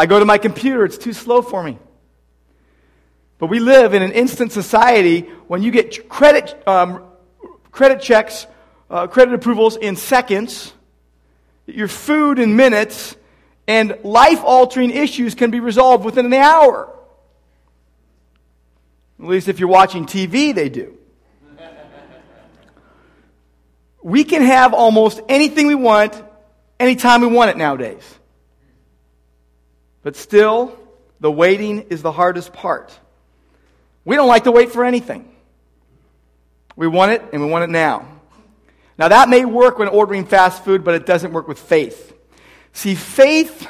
I go to my computer, it's too slow for me. But we live in an instant society when you get credit, um, credit checks, uh, credit approvals in seconds, your food in minutes, and life altering issues can be resolved within an hour. At least if you're watching TV, they do. we can have almost anything we want anytime we want it nowadays. But still, the waiting is the hardest part. We don't like to wait for anything. We want it and we want it now. Now, that may work when ordering fast food, but it doesn't work with faith. See, faith,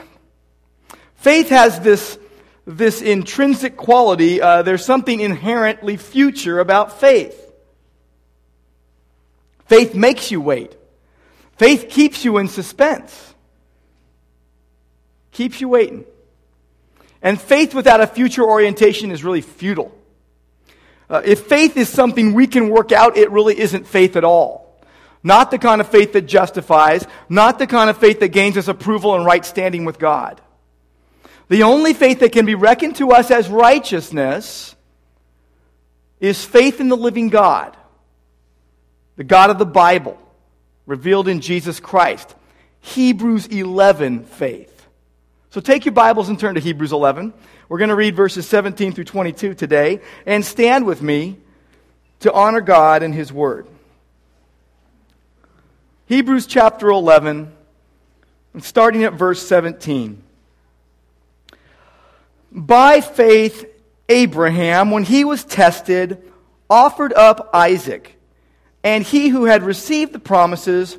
faith has this, this intrinsic quality. Uh, there's something inherently future about faith. Faith makes you wait. Faith keeps you in suspense. Keeps you waiting. And faith without a future orientation is really futile. Uh, if faith is something we can work out, it really isn't faith at all. Not the kind of faith that justifies, not the kind of faith that gains us approval and right standing with God. The only faith that can be reckoned to us as righteousness is faith in the living God, the God of the Bible, revealed in Jesus Christ. Hebrews 11 faith. So take your Bibles and turn to Hebrews 11. We're going to read verses 17 through 22 today and stand with me to honor God and His Word. Hebrews chapter 11, and starting at verse 17. By faith, Abraham, when he was tested, offered up Isaac. And he who had received the promises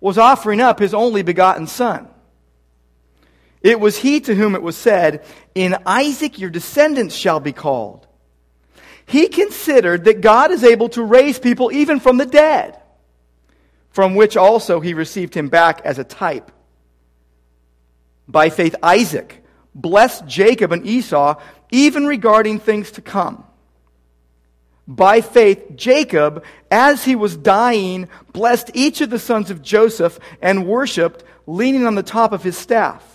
was offering up his only begotten son. It was he to whom it was said, In Isaac your descendants shall be called. He considered that God is able to raise people even from the dead from which also he received him back as a type. By faith, Isaac blessed Jacob and Esau, even regarding things to come. By faith, Jacob, as he was dying, blessed each of the sons of Joseph and worshiped, leaning on the top of his staff.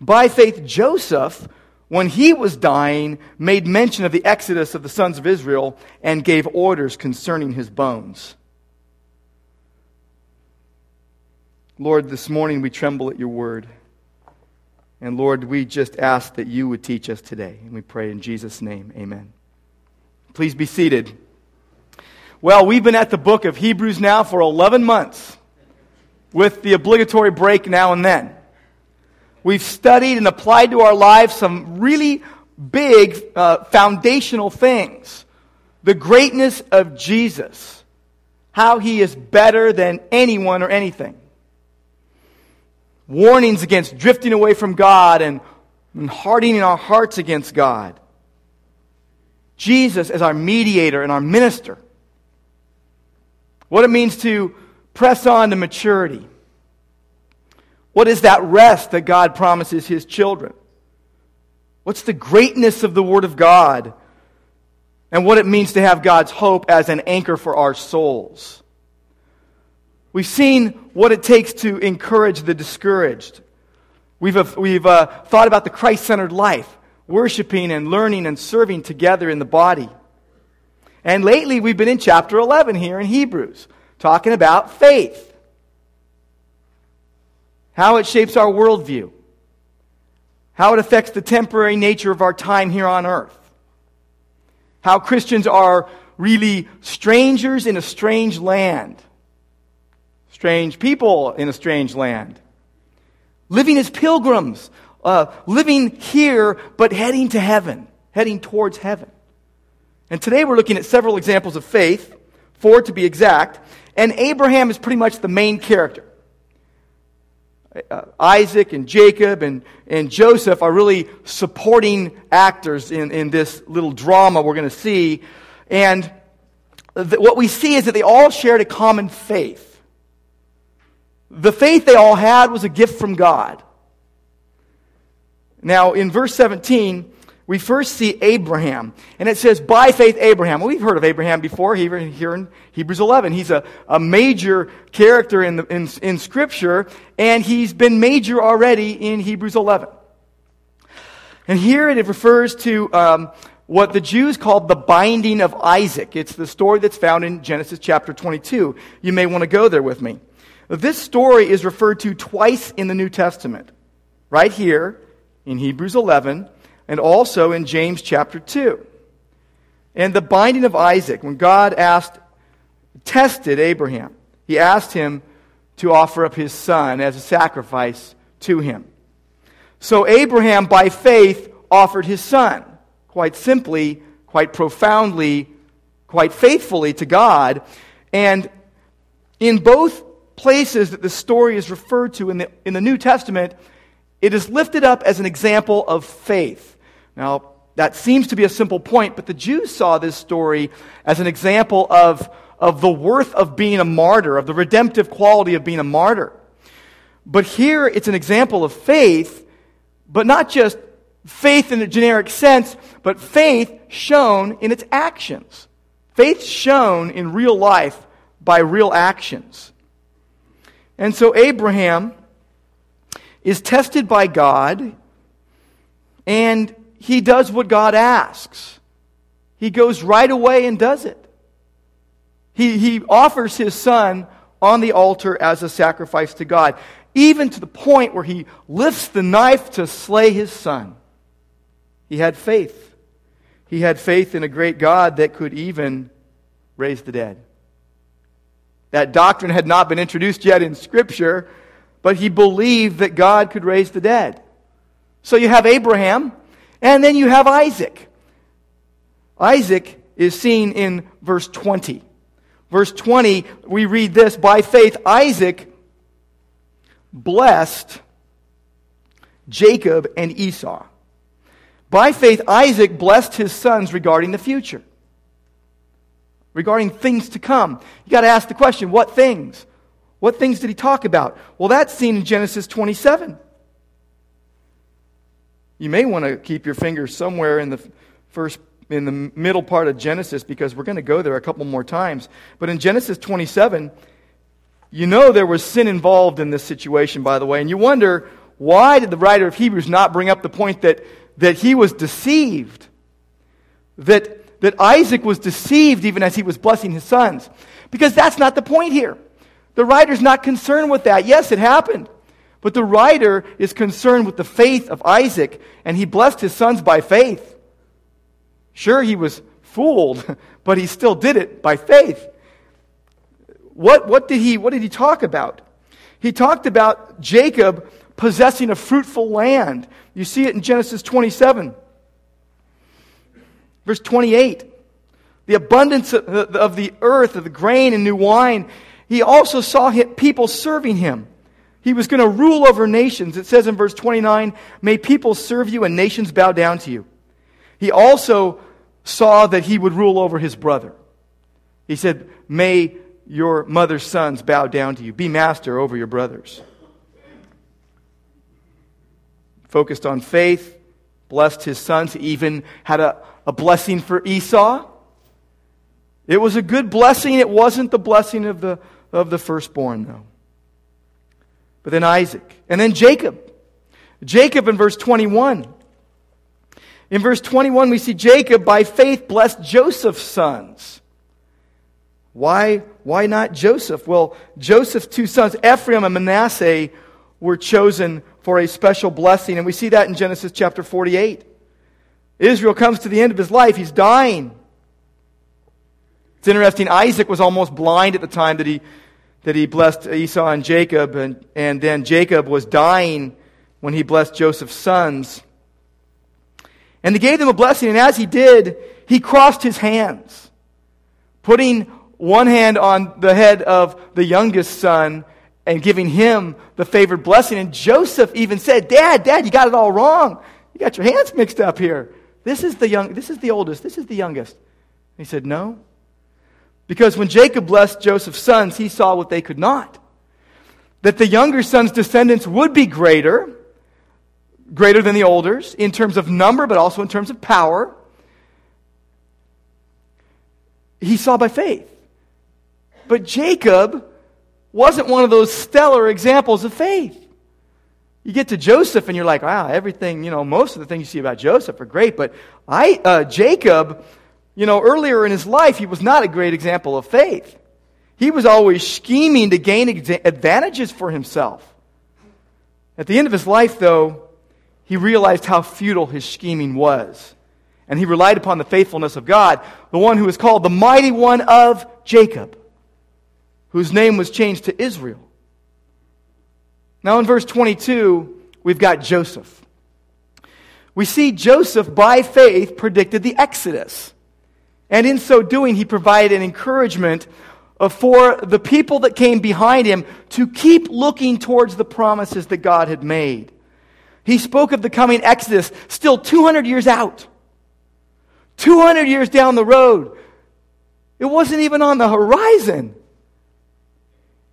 By faith, Joseph, when he was dying, made mention of the exodus of the sons of Israel and gave orders concerning his bones. Lord, this morning we tremble at your word. And Lord, we just ask that you would teach us today. And we pray in Jesus' name, amen. Please be seated. Well, we've been at the book of Hebrews now for 11 months with the obligatory break now and then. We've studied and applied to our lives some really big uh, foundational things. The greatness of Jesus, how he is better than anyone or anything warnings against drifting away from God and, and hardening our hearts against God. Jesus as our mediator and our minister. What it means to press on to maturity. What is that rest that God promises his children? What's the greatness of the Word of God? And what it means to have God's hope as an anchor for our souls. We've seen what it takes to encourage the discouraged. We've, uh, we've uh, thought about the Christ centered life, worshiping and learning and serving together in the body. And lately, we've been in chapter 11 here in Hebrews, talking about faith, how it shapes our worldview, how it affects the temporary nature of our time here on earth, how Christians are really strangers in a strange land strange people in a strange land, living as pilgrims, uh, living here but heading to heaven, heading towards heaven. And today we're looking at several examples of faith, four to be exact, and Abraham is pretty much the main character. Uh, Isaac and Jacob and, and Joseph are really supporting actors in, in this little drama we're going to see. And th- what we see is that they all shared a common faith. The faith they all had was a gift from God. Now, in verse 17, we first see Abraham. And it says, by faith, Abraham. Well, we've heard of Abraham before here in Hebrews 11. He's a, a major character in, the, in, in Scripture, and he's been major already in Hebrews 11. And here it refers to um, what the Jews called the binding of Isaac. It's the story that's found in Genesis chapter 22. You may want to go there with me. This story is referred to twice in the New Testament. Right here in Hebrews 11 and also in James chapter 2. And the binding of Isaac, when God asked, tested Abraham, he asked him to offer up his son as a sacrifice to him. So Abraham, by faith, offered his son, quite simply, quite profoundly, quite faithfully to God. And in both places that the story is referred to in the, in the New Testament, it is lifted up as an example of faith. Now, that seems to be a simple point, but the Jews saw this story as an example of, of the worth of being a martyr, of the redemptive quality of being a martyr. But here it's an example of faith, but not just faith in a generic sense, but faith shown in its actions. Faith shown in real life by real actions. And so Abraham is tested by God, and he does what God asks. He goes right away and does it. He, he offers his son on the altar as a sacrifice to God, even to the point where he lifts the knife to slay his son. He had faith. He had faith in a great God that could even raise the dead. That doctrine had not been introduced yet in Scripture, but he believed that God could raise the dead. So you have Abraham, and then you have Isaac. Isaac is seen in verse 20. Verse 20, we read this By faith, Isaac blessed Jacob and Esau. By faith, Isaac blessed his sons regarding the future, regarding things to come. You got to ask the question what things? What things did he talk about? Well, that's seen in Genesis 27. You may want to keep your finger somewhere in the first in the middle part of Genesis because we're going to go there a couple more times. But in Genesis 27, you know there was sin involved in this situation, by the way, and you wonder why did the writer of Hebrews not bring up the point that, that he was deceived? That, that Isaac was deceived even as he was blessing his sons? Because that's not the point here. The writer's not concerned with that. Yes, it happened. But the writer is concerned with the faith of Isaac, and he blessed his sons by faith. Sure, he was fooled, but he still did it by faith. What, what, did he, what did he talk about? He talked about Jacob possessing a fruitful land. You see it in Genesis 27. Verse 28. The abundance of the, of the earth, of the grain and new wine. He also saw people serving him. He was going to rule over nations. It says in verse 29 May people serve you and nations bow down to you. He also saw that he would rule over his brother. He said, May your mother's sons bow down to you. Be master over your brothers. Focused on faith, blessed his sons. He even had a, a blessing for Esau. It was a good blessing. It wasn't the blessing of the, of the firstborn, though but then Isaac, and then Jacob. Jacob in verse 21. In verse 21, we see Jacob by faith blessed Joseph's sons. Why, why not Joseph? Well, Joseph's two sons, Ephraim and Manasseh, were chosen for a special blessing, and we see that in Genesis chapter 48. Israel comes to the end of his life, he's dying. It's interesting, Isaac was almost blind at the time that he that he blessed Esau and Jacob, and, and then Jacob was dying when he blessed Joseph's sons. And he gave them a blessing, and as he did, he crossed his hands, putting one hand on the head of the youngest son and giving him the favored blessing. And Joseph even said, Dad, Dad, you got it all wrong. You got your hands mixed up here. This is the young, this is the oldest, this is the youngest. And he said, No, because when Jacob blessed Joseph's sons, he saw what they could not. That the younger son's descendants would be greater, greater than the olders in terms of number, but also in terms of power. He saw by faith. But Jacob wasn't one of those stellar examples of faith. You get to Joseph and you're like, wow, everything, you know, most of the things you see about Joseph are great, but I, uh, Jacob, you know, earlier in his life, he was not a great example of faith. He was always scheming to gain advantages for himself. At the end of his life, though, he realized how futile his scheming was. And he relied upon the faithfulness of God, the one who is called the mighty one of Jacob, whose name was changed to Israel. Now, in verse 22, we've got Joseph. We see Joseph, by faith, predicted the Exodus. And in so doing, he provided an encouragement for the people that came behind him to keep looking towards the promises that God had made. He spoke of the coming Exodus still 200 years out, 200 years down the road. It wasn't even on the horizon.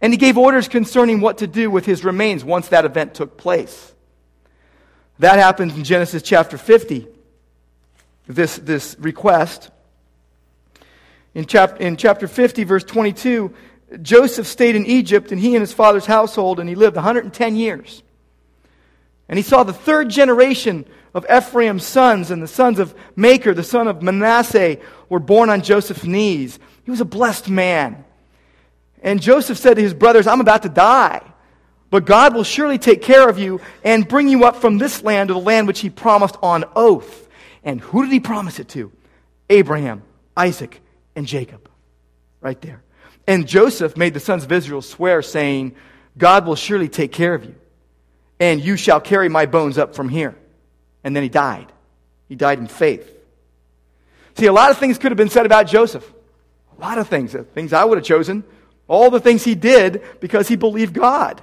And he gave orders concerning what to do with his remains once that event took place. That happens in Genesis chapter 50, this, this request. In, chap- in chapter 50, verse 22, Joseph stayed in Egypt, and he and his father's household, and he lived 110 years. And he saw the third generation of Ephraim's sons, and the sons of Machir, the son of Manasseh, were born on Joseph's knees. He was a blessed man. And Joseph said to his brothers, I'm about to die, but God will surely take care of you and bring you up from this land to the land which he promised on oath. And who did he promise it to? Abraham, Isaac, and Jacob. Right there. And Joseph made the sons of Israel swear, saying, God will surely take care of you, and you shall carry my bones up from here. And then he died. He died in faith. See, a lot of things could have been said about Joseph. A lot of things, uh, things I would have chosen. All the things he did because he believed God.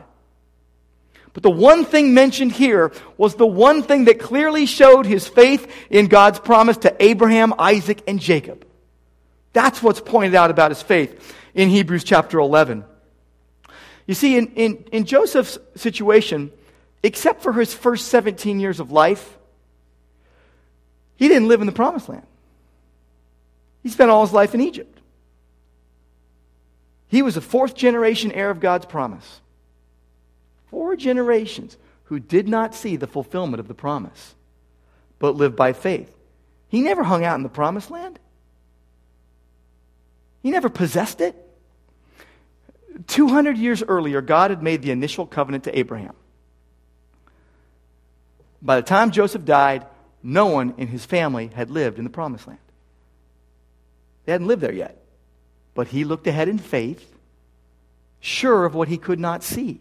But the one thing mentioned here was the one thing that clearly showed his faith in God's promise to Abraham, Isaac, and Jacob. That's what's pointed out about his faith in Hebrews chapter 11. You see, in, in, in Joseph's situation, except for his first 17 years of life, he didn't live in the promised land. He spent all his life in Egypt. He was a fourth generation heir of God's promise. Four generations who did not see the fulfillment of the promise, but lived by faith. He never hung out in the promised land. He never possessed it. 200 years earlier, God had made the initial covenant to Abraham. By the time Joseph died, no one in his family had lived in the promised land. They hadn't lived there yet. But he looked ahead in faith, sure of what he could not see.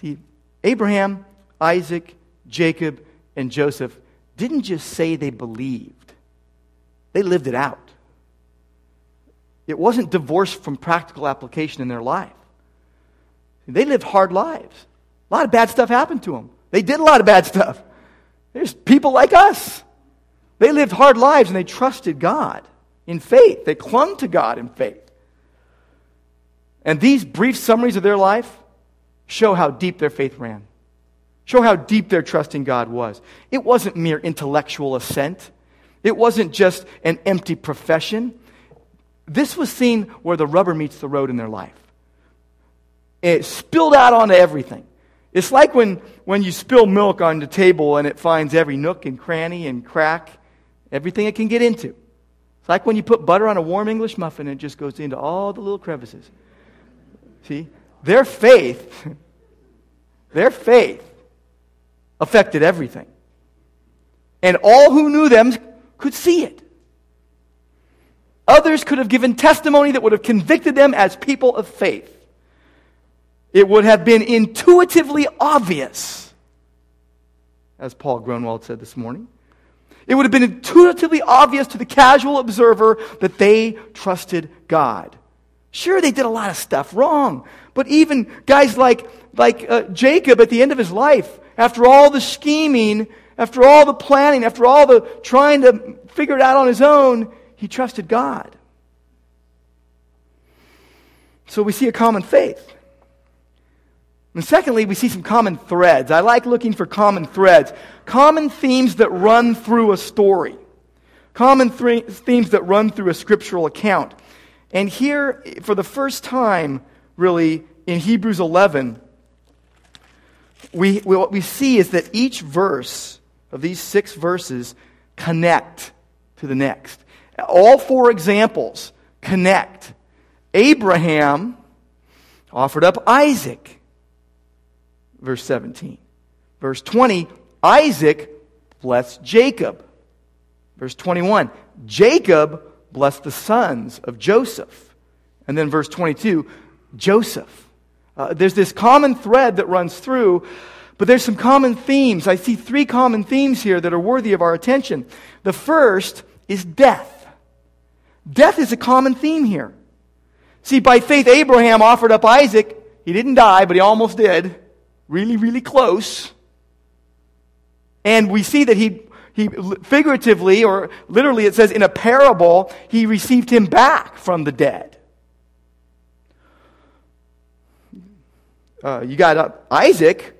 See, Abraham, Isaac, Jacob, and Joseph didn't just say they believed, they lived it out. It wasn't divorced from practical application in their life. They lived hard lives. A lot of bad stuff happened to them. They did a lot of bad stuff. There's people like us. They lived hard lives and they trusted God in faith. They clung to God in faith. And these brief summaries of their life show how deep their faith ran, show how deep their trust in God was. It wasn't mere intellectual assent, it wasn't just an empty profession. This was seen where the rubber meets the road in their life. It spilled out onto everything. It's like when, when you spill milk on the table and it finds every nook and cranny and crack, everything it can get into. It's like when you put butter on a warm English muffin and it just goes into all the little crevices. See? Their faith, their faith affected everything. And all who knew them could see it. Others could have given testimony that would have convicted them as people of faith. It would have been intuitively obvious, as Paul Grunwald said this morning. It would have been intuitively obvious to the casual observer that they trusted God. Sure, they did a lot of stuff wrong, but even guys like, like uh, Jacob at the end of his life, after all the scheming, after all the planning, after all the trying to figure it out on his own, he trusted God. So we see a common faith. And secondly, we see some common threads. I like looking for common threads, common themes that run through a story, common th- themes that run through a scriptural account. And here, for the first time, really, in Hebrews 11, we, what we see is that each verse of these six verses connect to the next. All four examples connect. Abraham offered up Isaac, verse 17. Verse 20, Isaac blessed Jacob. Verse 21, Jacob blessed the sons of Joseph. And then verse 22, Joseph. Uh, there's this common thread that runs through, but there's some common themes. I see three common themes here that are worthy of our attention. The first is death. Death is a common theme here. See, by faith, Abraham offered up Isaac. He didn't die, but he almost did. Really, really close. And we see that he, he figuratively, or literally, it says in a parable, he received him back from the dead. Uh, you got uh, Isaac,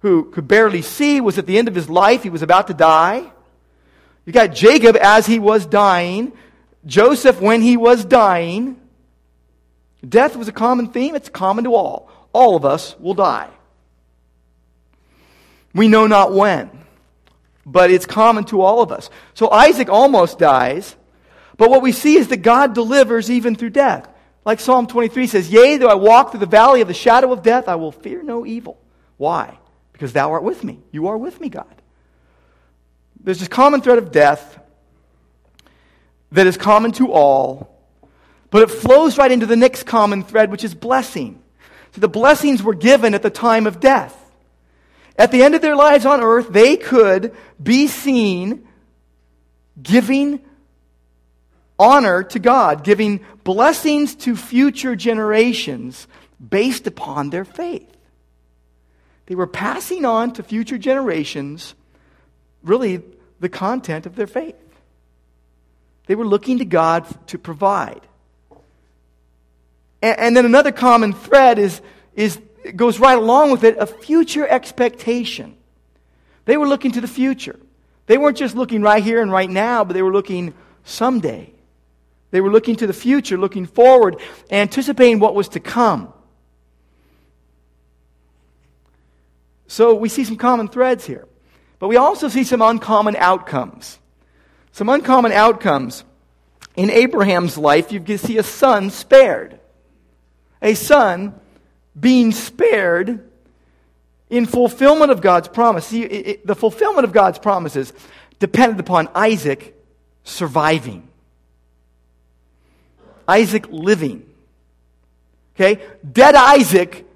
who could barely see, was at the end of his life. He was about to die. You got Jacob as he was dying. Joseph when he was dying. Death was a common theme. It's common to all. All of us will die. We know not when, but it's common to all of us. So Isaac almost dies, but what we see is that God delivers even through death. Like Psalm 23 says, Yea, though I walk through the valley of the shadow of death, I will fear no evil. Why? Because thou art with me. You are with me, God. There's this common thread of death that is common to all, but it flows right into the next common thread, which is blessing. So the blessings were given at the time of death. At the end of their lives on earth, they could be seen giving honor to God, giving blessings to future generations based upon their faith. They were passing on to future generations really the content of their faith. They were looking to God to provide. And, and then another common thread is, is goes right along with it a future expectation. They were looking to the future. They weren't just looking right here and right now, but they were looking someday. They were looking to the future, looking forward, anticipating what was to come. So we see some common threads here. But we also see some uncommon outcomes. Some uncommon outcomes. In Abraham's life, you see a son spared. A son being spared in fulfillment of God's promise. See, it, it, the fulfillment of God's promises depended upon Isaac surviving, Isaac living. Okay? Dead Isaac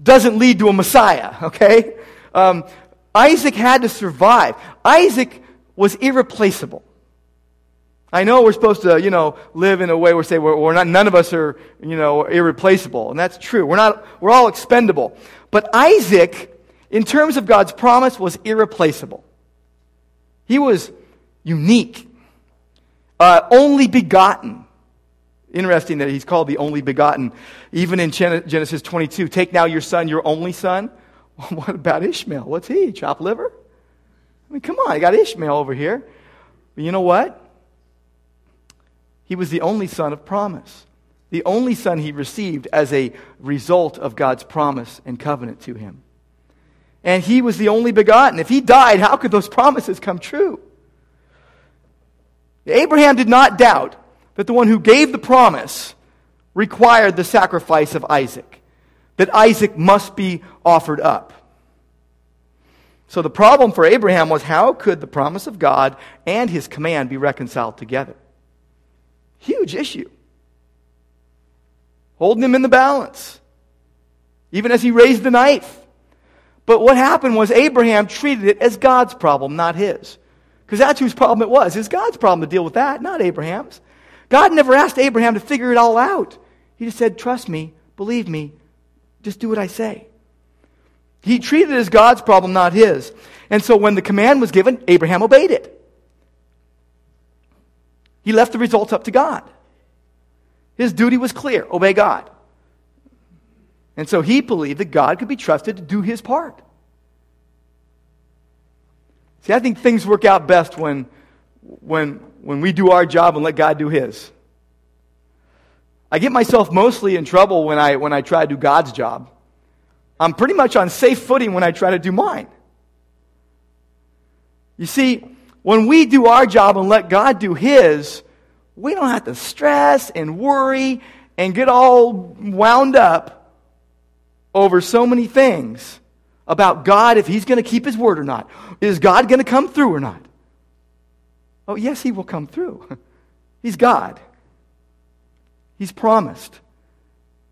doesn't lead to a Messiah. Okay? Um, Isaac had to survive. Isaac was irreplaceable. I know we're supposed to, you know, live in a way where say we're, we're, not, none of us are, you know, irreplaceable. And that's true. We're not, we're all expendable. But Isaac, in terms of God's promise, was irreplaceable. He was unique. Uh, only begotten. Interesting that he's called the only begotten. Even in Genesis 22, take now your son, your only son. What about Ishmael? What's he? Chop liver? I mean, come on, I got Ishmael over here. But you know what? He was the only son of promise, the only son he received as a result of God's promise and covenant to him. And he was the only begotten. If he died, how could those promises come true? Abraham did not doubt that the one who gave the promise required the sacrifice of Isaac, that Isaac must be offered up. So the problem for Abraham was how could the promise of God and his command be reconciled together? Huge issue. Holding him in the balance, even as he raised the knife. But what happened was Abraham treated it as God's problem, not his. Because that's whose problem it was. It's God's problem to deal with that, not Abraham's. God never asked Abraham to figure it all out. He just said, Trust me, believe me, just do what I say. He treated it as God's problem, not his. And so when the command was given, Abraham obeyed it. He left the results up to God. His duty was clear obey God. And so he believed that God could be trusted to do his part. See, I think things work out best when, when, when we do our job and let God do his. I get myself mostly in trouble when I, when I try to do God's job. I'm pretty much on safe footing when I try to do mine. You see, when we do our job and let God do his, we don't have to stress and worry and get all wound up over so many things about God if He's going to keep His word or not. Is God going to come through or not? Oh, yes, He will come through. He's God, He's promised.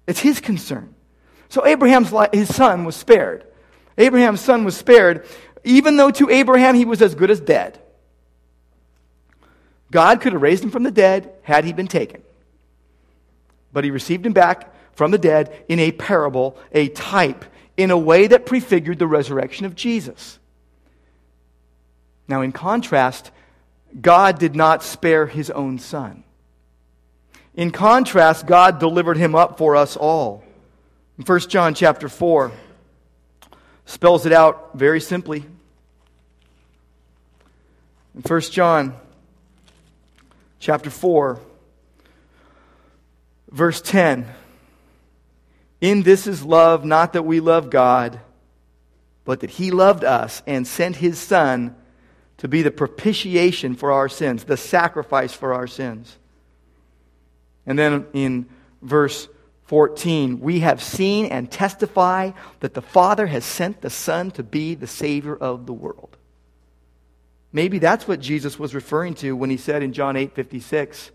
It's His concern. So Abraham's his son was spared. Abraham's son was spared, even though to Abraham he was as good as dead. God could have raised him from the dead had he been taken. But he received him back from the dead in a parable, a type, in a way that prefigured the resurrection of Jesus. Now, in contrast, God did not spare his own son. In contrast, God delivered him up for us all. In 1 John chapter 4 spells it out very simply. In 1 John chapter 4, verse 10. In this is love, not that we love God, but that He loved us and sent His Son to be the propitiation for our sins, the sacrifice for our sins. And then in verse 14, we have seen and testify that the Father has sent the Son to be the Savior of the world. Maybe that's what Jesus was referring to when he said in John 8 56,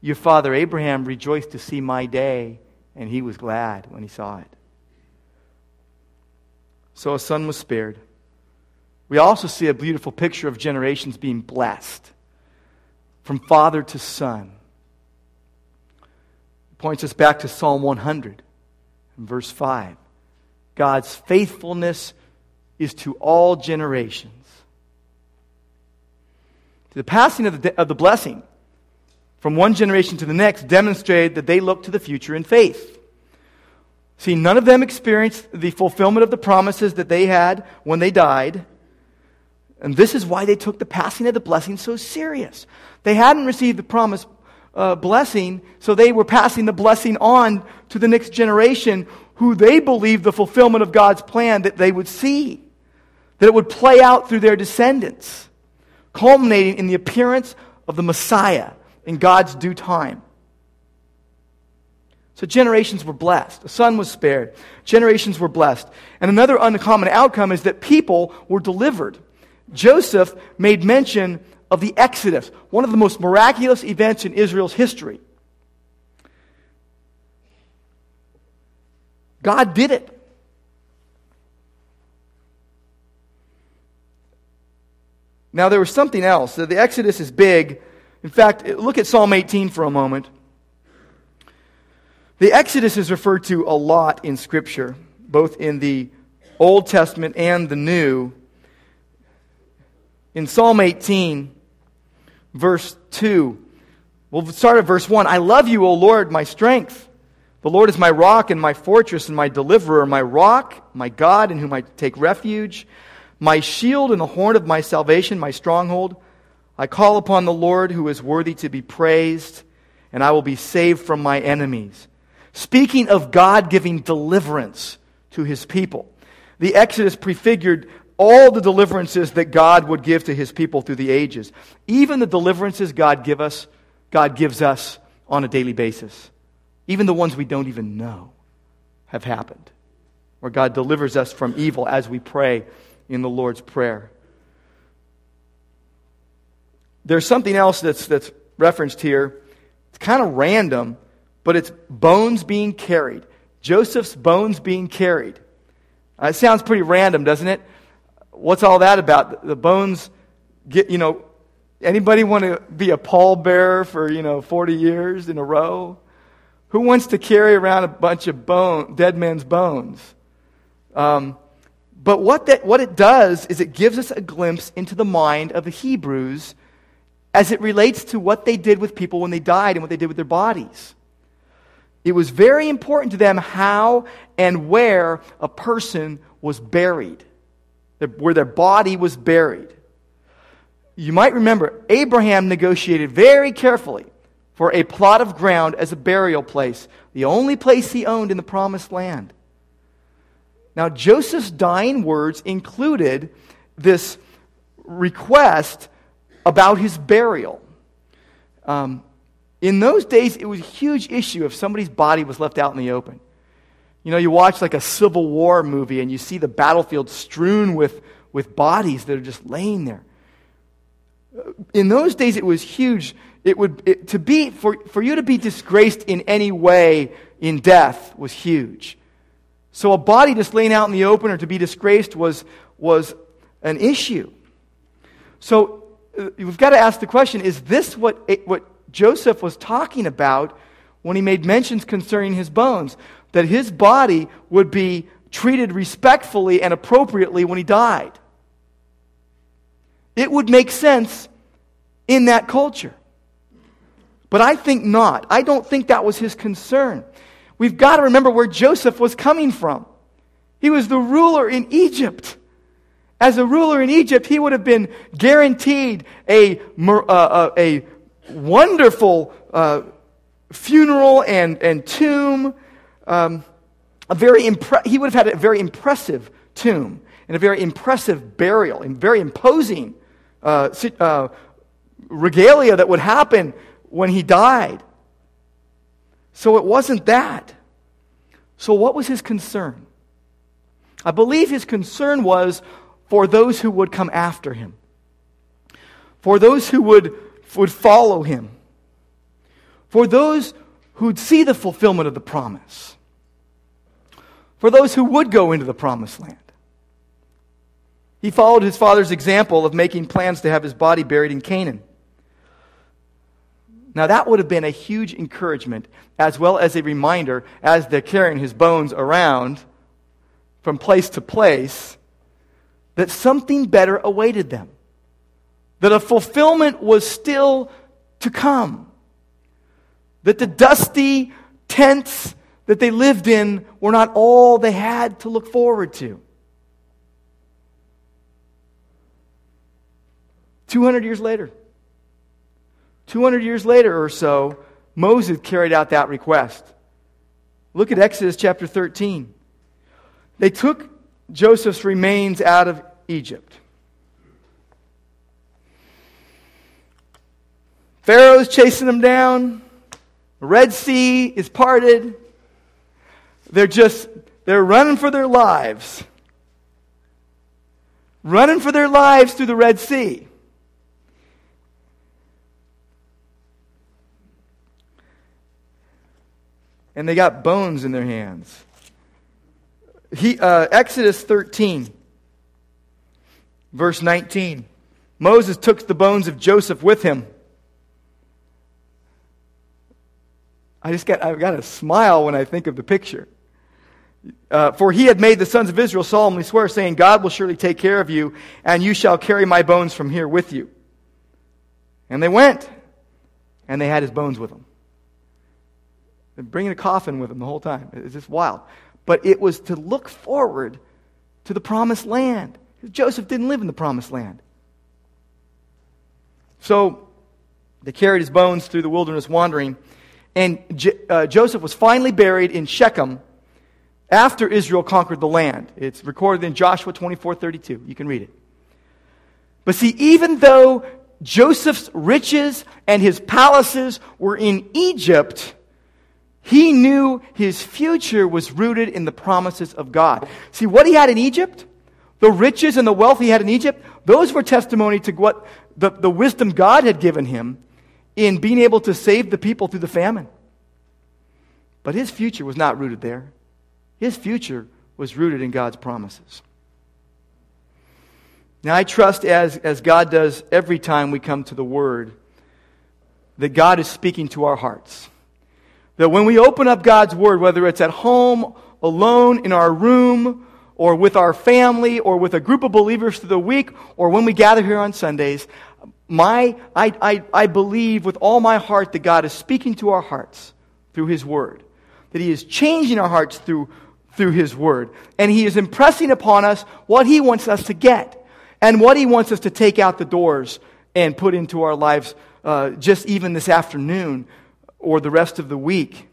Your father Abraham rejoiced to see my day, and he was glad when he saw it. So a son was spared. We also see a beautiful picture of generations being blessed from father to son. Points us back to Psalm 100 verse 5. God's faithfulness is to all generations. The passing of the, of the blessing from one generation to the next demonstrated that they looked to the future in faith. See, none of them experienced the fulfillment of the promises that they had when they died. And this is why they took the passing of the blessing so serious. They hadn't received the promised uh, blessing, so they were passing the blessing on to the next generation who they believed the fulfillment of God's plan that they would see, that it would play out through their descendants culminating in the appearance of the Messiah in God's due time. So generations were blessed. The son was spared. Generations were blessed. And another uncommon outcome is that people were delivered. Joseph made mention of the Exodus, one of the most miraculous events in Israel's history. God did it. Now, there was something else. The Exodus is big. In fact, look at Psalm 18 for a moment. The Exodus is referred to a lot in Scripture, both in the Old Testament and the New. In Psalm 18, verse 2, we'll start at verse 1. I love you, O Lord, my strength. The Lord is my rock and my fortress and my deliverer, my rock, my God in whom I take refuge my shield and the horn of my salvation, my stronghold. I call upon the Lord who is worthy to be praised, and I will be saved from my enemies. Speaking of God giving deliverance to his people, the Exodus prefigured all the deliverances that God would give to his people through the ages. Even the deliverances God give us, God gives us on a daily basis. Even the ones we don't even know have happened. Where God delivers us from evil as we pray in the Lord's Prayer. There's something else that's, that's referenced here. It's kind of random, but it's bones being carried. Joseph's bones being carried. Uh, it sounds pretty random, doesn't it? What's all that about? The bones get, you know, anybody want to be a pallbearer for, you know, 40 years in a row? Who wants to carry around a bunch of bone, dead men's bones? Um, but what, that, what it does is it gives us a glimpse into the mind of the Hebrews as it relates to what they did with people when they died and what they did with their bodies. it was very important to them how and where a person was buried, where their body was buried. You might remember Abraham negotiated very carefully for a plot of ground as a burial place, the only place he owned in the promised land. Now, Joseph's dying words included this request about his burial. Um, in those days, it was a huge issue if somebody's body was left out in the open. You know, you watch like a Civil War movie and you see the battlefield strewn with, with bodies that are just laying there. In those days, it was huge. It would, it, to be, for, for you to be disgraced in any way in death was huge. So a body just laying out in the open or to be disgraced was, was an issue. So uh, we've got to ask the question is this what, what Joseph was talking about when he made mentions concerning his bones? That his body would be treated respectfully and appropriately when he died. It would make sense in that culture. But I think not. I don't think that was his concern. We've got to remember where Joseph was coming from. He was the ruler in Egypt. As a ruler in Egypt, he would have been guaranteed a, uh, uh, a wonderful uh, funeral and, and tomb. Um, a very impre- he would have had a very impressive tomb and a very impressive burial and very imposing uh, uh, regalia that would happen when he died. So it wasn't that. So, what was his concern? I believe his concern was for those who would come after him, for those who would, would follow him, for those who'd see the fulfillment of the promise, for those who would go into the promised land. He followed his father's example of making plans to have his body buried in Canaan. Now, that would have been a huge encouragement, as well as a reminder as they're carrying his bones around from place to place, that something better awaited them, that a fulfillment was still to come, that the dusty tents that they lived in were not all they had to look forward to. 200 years later, 200 years later or so, Moses carried out that request. Look at Exodus chapter 13. They took Joseph's remains out of Egypt. Pharaoh's chasing them down. Red Sea is parted. They're just, they're running for their lives. Running for their lives through the Red Sea. and they got bones in their hands. He, uh, Exodus 13, verse 19. Moses took the bones of Joseph with him. I just got, I've got a smile when I think of the picture. Uh, for he had made the sons of Israel solemnly swear, saying, God will surely take care of you, and you shall carry my bones from here with you. And they went, and they had his bones with them They're bringing a coffin with them the whole time. It's just wild. But it was to look forward to the promised land. Joseph didn't live in the promised land. So they carried his bones through the wilderness wandering. And J- uh, Joseph was finally buried in Shechem after Israel conquered the land. It's recorded in Joshua 24 32. You can read it. But see, even though Joseph's riches and his palaces were in Egypt, he knew his future was rooted in the promises of God. See, what he had in Egypt, the riches and the wealth he had in Egypt, those were testimony to what the, the wisdom God had given him in being able to save the people through the famine. But his future was not rooted there. His future was rooted in God's promises. Now, I trust as, as God does every time we come to the Word, that God is speaking to our hearts. That when we open up God's Word, whether it's at home, alone, in our room, or with our family, or with a group of believers through the week, or when we gather here on Sundays, my, I, I, I believe with all my heart that God is speaking to our hearts through His Word. that He is changing our hearts through, through His Word. And He is impressing upon us what He wants us to get and what He wants us to take out the doors and put into our lives uh, just even this afternoon or the rest of the week.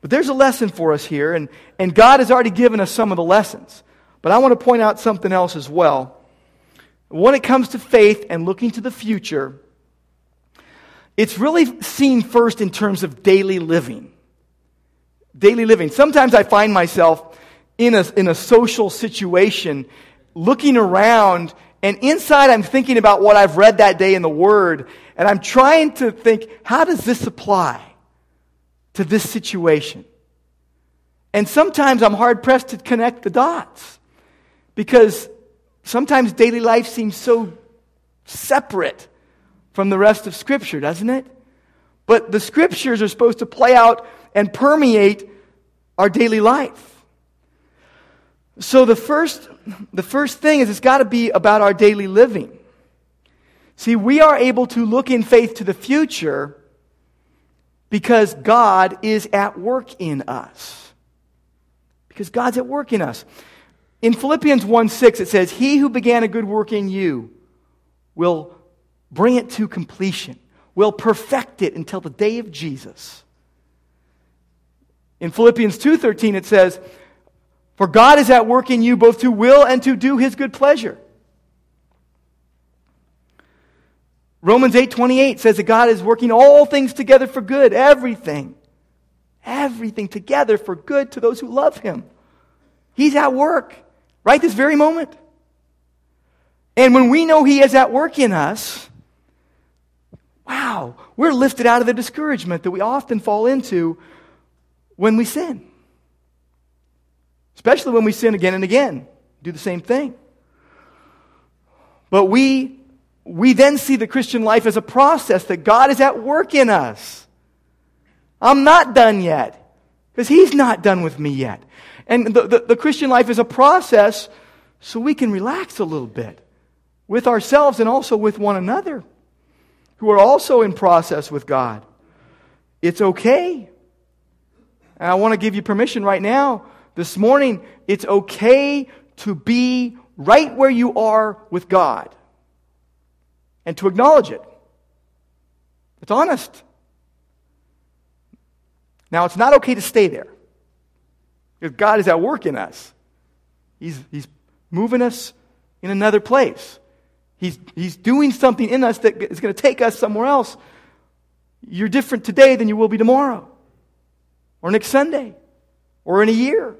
But there's a lesson for us here, and, and God has already given us some of the lessons. But I want to point out something else as well. When it comes to faith and looking to the future, it's really seen first in terms of daily living. Daily living. Sometimes I find myself in a, in a social situation looking around, and inside I'm thinking about what I've read that day in the Word, and I'm trying to think, how does this apply to this situation? And sometimes I'm hard pressed to connect the dots because sometimes daily life seems so separate from the rest of Scripture, doesn't it? But the Scriptures are supposed to play out and permeate our daily life. So the first, the first thing is it's got to be about our daily living. See, we are able to look in faith to the future because God is at work in us. Because God's at work in us. In Philippians 1 6, it says, He who began a good work in you will bring it to completion, will perfect it until the day of Jesus. In Philippians 2:13 it says, "For God is at work in you both to will and to do his good pleasure." Romans 8:28 says that God is working all things together for good, everything. Everything together for good to those who love him. He's at work right this very moment. And when we know he is at work in us, wow, we're lifted out of the discouragement that we often fall into when we sin. Especially when we sin again and again, do the same thing. But we, we then see the Christian life as a process that God is at work in us. I'm not done yet because He's not done with me yet. And the, the, the Christian life is a process so we can relax a little bit with ourselves and also with one another who are also in process with God. It's okay. And I want to give you permission right now, this morning, it's okay to be right where you are with God and to acknowledge it. It's honest. Now, it's not okay to stay there because God is at work in us. He's, he's moving us in another place. He's, he's doing something in us that is going to take us somewhere else. You're different today than you will be tomorrow, or next Sunday, or in a year,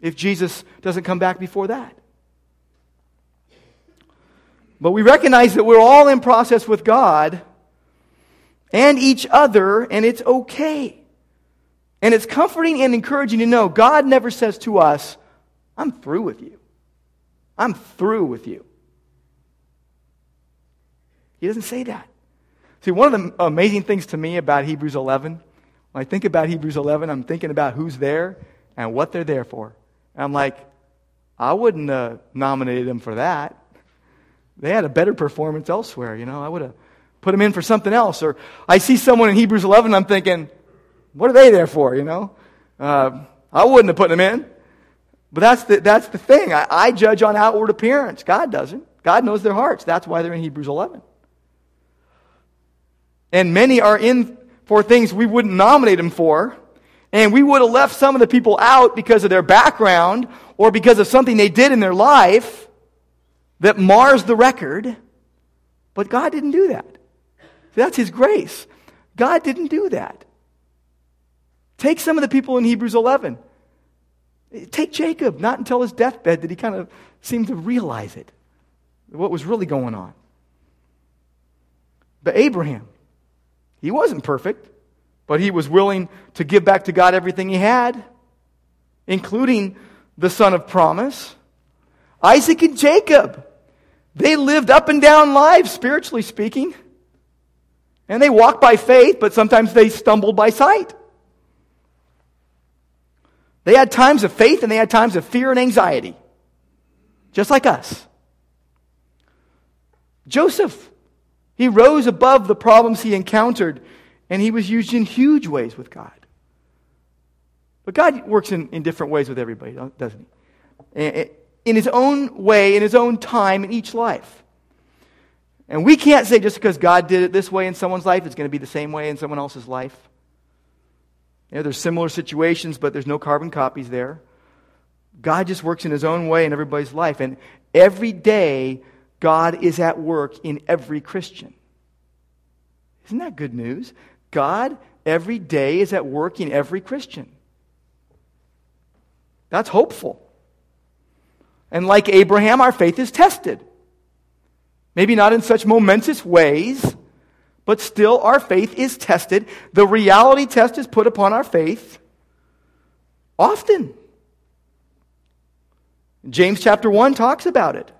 if Jesus doesn't come back before that. But we recognize that we're all in process with God and each other, and it's okay. And it's comforting and encouraging to know God never says to us, I'm through with you. I'm through with you. He doesn't say that. See, one of the amazing things to me about Hebrews 11, when I think about Hebrews 11, I'm thinking about who's there and what they're there for. And I'm like, I wouldn't have nominated them for that. They had a better performance elsewhere, you know. I would have put them in for something else. Or I see someone in Hebrews 11, I'm thinking, what are they there for, you know? Uh, I wouldn't have put them in. But that's the, that's the thing. I, I judge on outward appearance. God doesn't. God knows their hearts. That's why they're in Hebrews 11. And many are in for things we wouldn't nominate them for. And we would have left some of the people out because of their background or because of something they did in their life that mars the record. But God didn't do that. That's His grace. God didn't do that. Take some of the people in Hebrews 11. Take Jacob. Not until his deathbed did he kind of seem to realize it, what was really going on. But Abraham, he wasn't perfect, but he was willing to give back to God everything he had, including the son of promise. Isaac and Jacob, they lived up and down lives, spiritually speaking. And they walked by faith, but sometimes they stumbled by sight. They had times of faith and they had times of fear and anxiety, just like us. Joseph, he rose above the problems he encountered, and he was used in huge ways with God. But God works in, in different ways with everybody, doesn't He? In His own way, in His own time, in each life. And we can't say just because God did it this way in someone's life, it's going to be the same way in someone else's life. You know, there's similar situations, but there's no carbon copies there. God just works in His own way in everybody's life. And every day, God is at work in every Christian. Isn't that good news? God every day is at work in every Christian. That's hopeful. And like Abraham, our faith is tested. Maybe not in such momentous ways, but still our faith is tested. The reality test is put upon our faith often. James chapter 1 talks about it.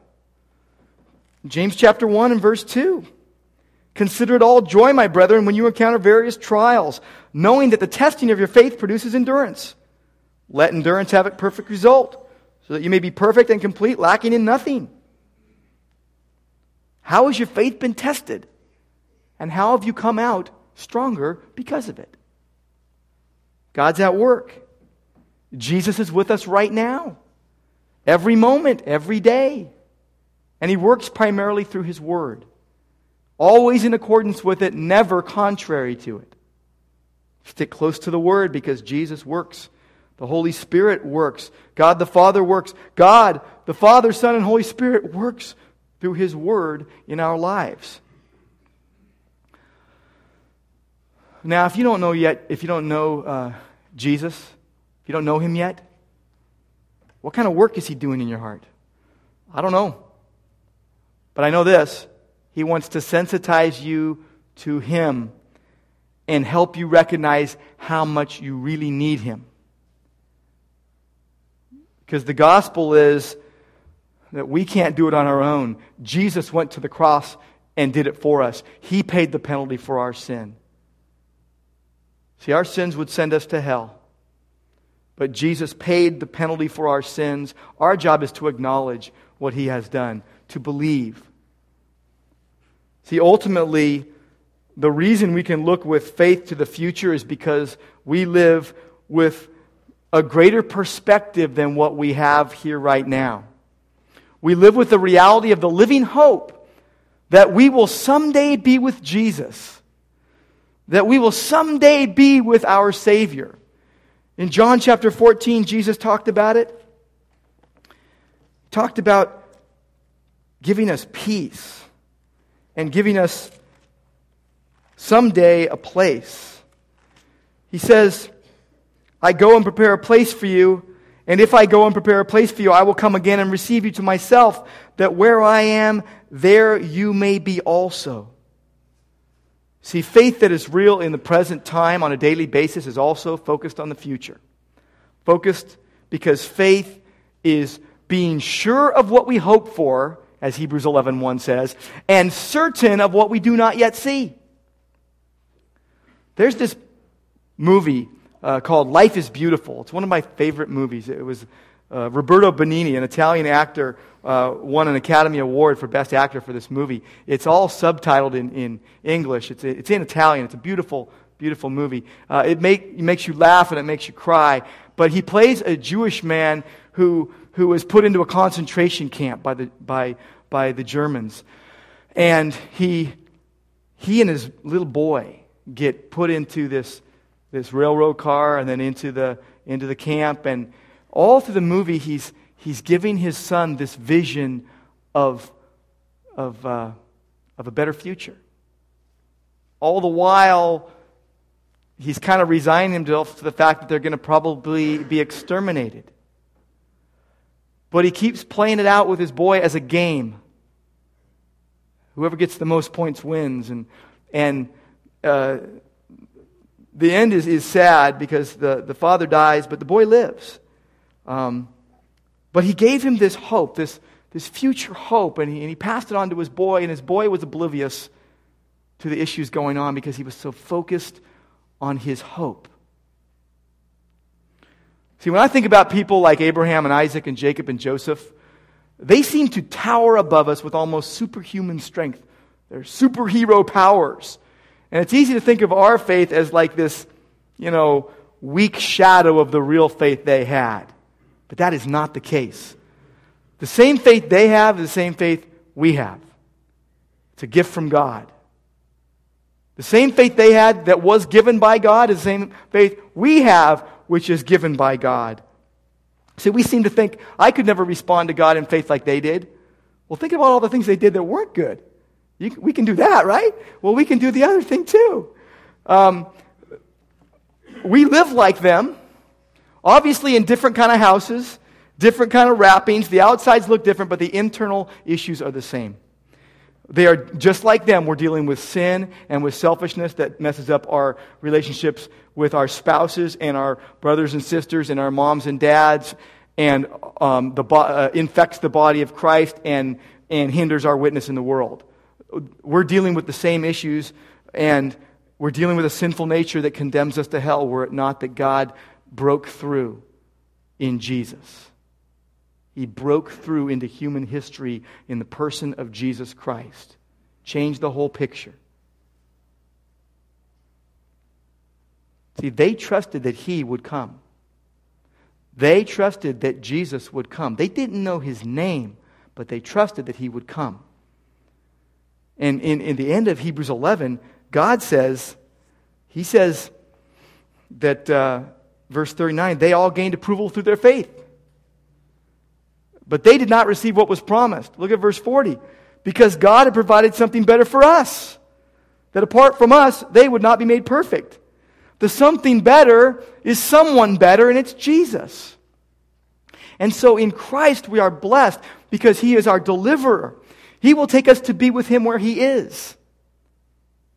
James chapter 1 and verse 2. Consider it all joy, my brethren, when you encounter various trials, knowing that the testing of your faith produces endurance. Let endurance have a perfect result, so that you may be perfect and complete, lacking in nothing. How has your faith been tested? And how have you come out stronger because of it? God's at work. Jesus is with us right now, every moment, every day. And He works primarily through His Word always in accordance with it, never contrary to it. Stick close to the Word because Jesus works. The Holy Spirit works. God the Father works. God, the Father, Son, and Holy Spirit works through His Word in our lives. Now, if you don't know yet, if you don't know uh, Jesus, if you don't know Him yet, what kind of work is He doing in your heart? I don't know. But I know this he wants to sensitize you to Him and help you recognize how much you really need Him. Because the gospel is that we can't do it on our own. Jesus went to the cross and did it for us, He paid the penalty for our sin. See, our sins would send us to hell. But Jesus paid the penalty for our sins. Our job is to acknowledge what He has done, to believe. See, ultimately, the reason we can look with faith to the future is because we live with a greater perspective than what we have here right now. We live with the reality of the living hope that we will someday be with Jesus, that we will someday be with our Savior. In John chapter 14, Jesus talked about it. He talked about giving us peace and giving us someday a place. He says, I go and prepare a place for you, and if I go and prepare a place for you, I will come again and receive you to myself, that where I am, there you may be also. See, faith that is real in the present time on a daily basis is also focused on the future. Focused because faith is being sure of what we hope for as Hebrews 11.1 1 says, and certain of what we do not yet see. There's this movie uh, called Life is Beautiful. It's one of my favorite movies. It was uh, Roberto Benigni, an Italian actor, uh, won an Academy Award for Best Actor for this movie. It's all subtitled in, in English. It's, it's in Italian. It's a beautiful, beautiful movie. Uh, it, make, it makes you laugh and it makes you cry. But he plays a Jewish man who, who was put into a concentration camp by the, by, by the Germans. And he, he and his little boy get put into this, this railroad car and then into the, into the camp. And all through the movie, he's, he's giving his son this vision of, of, uh, of a better future. All the while, he's kind of resigning himself to the fact that they're going to probably be exterminated. But he keeps playing it out with his boy as a game. Whoever gets the most points wins. And, and uh, the end is, is sad because the, the father dies, but the boy lives. Um, but he gave him this hope, this, this future hope, and he, and he passed it on to his boy, and his boy was oblivious to the issues going on because he was so focused on his hope. See, when I think about people like Abraham and Isaac and Jacob and Joseph, they seem to tower above us with almost superhuman strength. They're superhero powers. And it's easy to think of our faith as like this, you know, weak shadow of the real faith they had. But that is not the case. The same faith they have is the same faith we have. It's a gift from God. The same faith they had that was given by God is the same faith we have, which is given by God. See, we seem to think, I could never respond to God in faith like they did. Well, think about all the things they did that weren't good. You, we can do that, right? Well, we can do the other thing too. Um, we live like them, obviously in different kind of houses, different kind of wrappings. The outsides look different, but the internal issues are the same. They are just like them. We're dealing with sin and with selfishness that messes up our relationships with our spouses and our brothers and sisters and our moms and dads and um, the bo- uh, infects the body of Christ and, and hinders our witness in the world. We're dealing with the same issues and we're dealing with a sinful nature that condemns us to hell were it not that God broke through in Jesus. He broke through into human history in the person of Jesus Christ, changed the whole picture. See, they trusted that he would come. They trusted that Jesus would come. They didn't know his name, but they trusted that he would come. And in, in the end of Hebrews 11, God says, He says that, uh, verse 39, they all gained approval through their faith. But they did not receive what was promised. Look at verse 40. Because God had provided something better for us, that apart from us, they would not be made perfect. The something better is someone better, and it's Jesus. And so in Christ we are blessed because He is our deliverer. He will take us to be with Him where He is,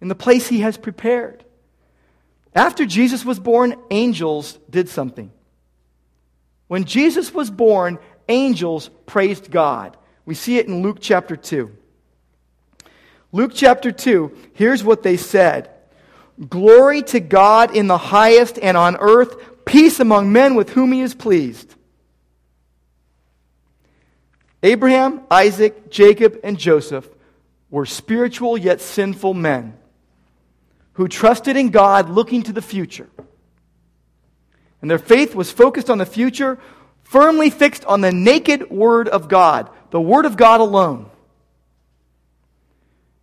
in the place He has prepared. After Jesus was born, angels did something. When Jesus was born, angels praised God. We see it in Luke chapter 2. Luke chapter 2, here's what they said Glory to God in the highest, and on earth, peace among men with whom he is pleased. Abraham, Isaac, Jacob, and Joseph were spiritual yet sinful men who trusted in God looking to the future. And their faith was focused on the future firmly fixed on the naked Word of God, the Word of God alone.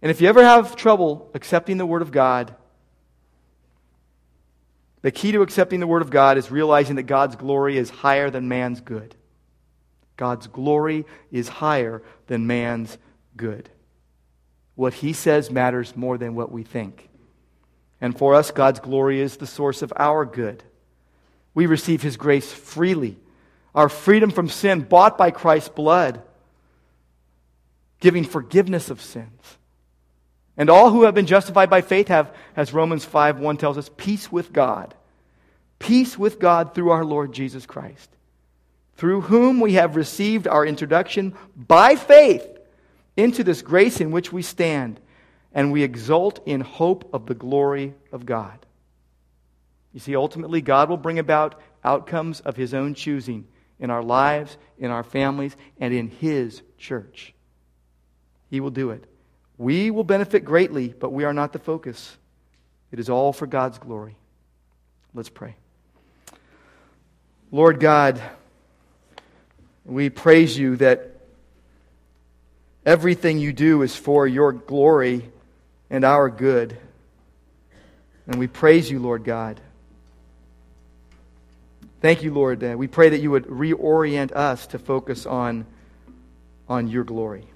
And if you ever have trouble accepting the Word of God, the key to accepting the Word of God is realizing that God's glory is higher than man's good. God's glory is higher than man's good. What He says matters more than what we think. And for us, God's glory is the source of our good. We receive His grace freely our freedom from sin, bought by Christ's blood, giving forgiveness of sins. And all who have been justified by faith have, as Romans 5 1 tells us, peace with God. Peace with God through our Lord Jesus Christ, through whom we have received our introduction by faith into this grace in which we stand, and we exult in hope of the glory of God. You see, ultimately, God will bring about outcomes of his own choosing in our lives, in our families, and in His church. He will do it. We will benefit greatly, but we are not the focus. It is all for God's glory. Let's pray. Lord God, we praise you that everything you do is for your glory and our good. And we praise you, Lord God. Thank you, Lord. We pray that you would reorient us to focus on, on your glory.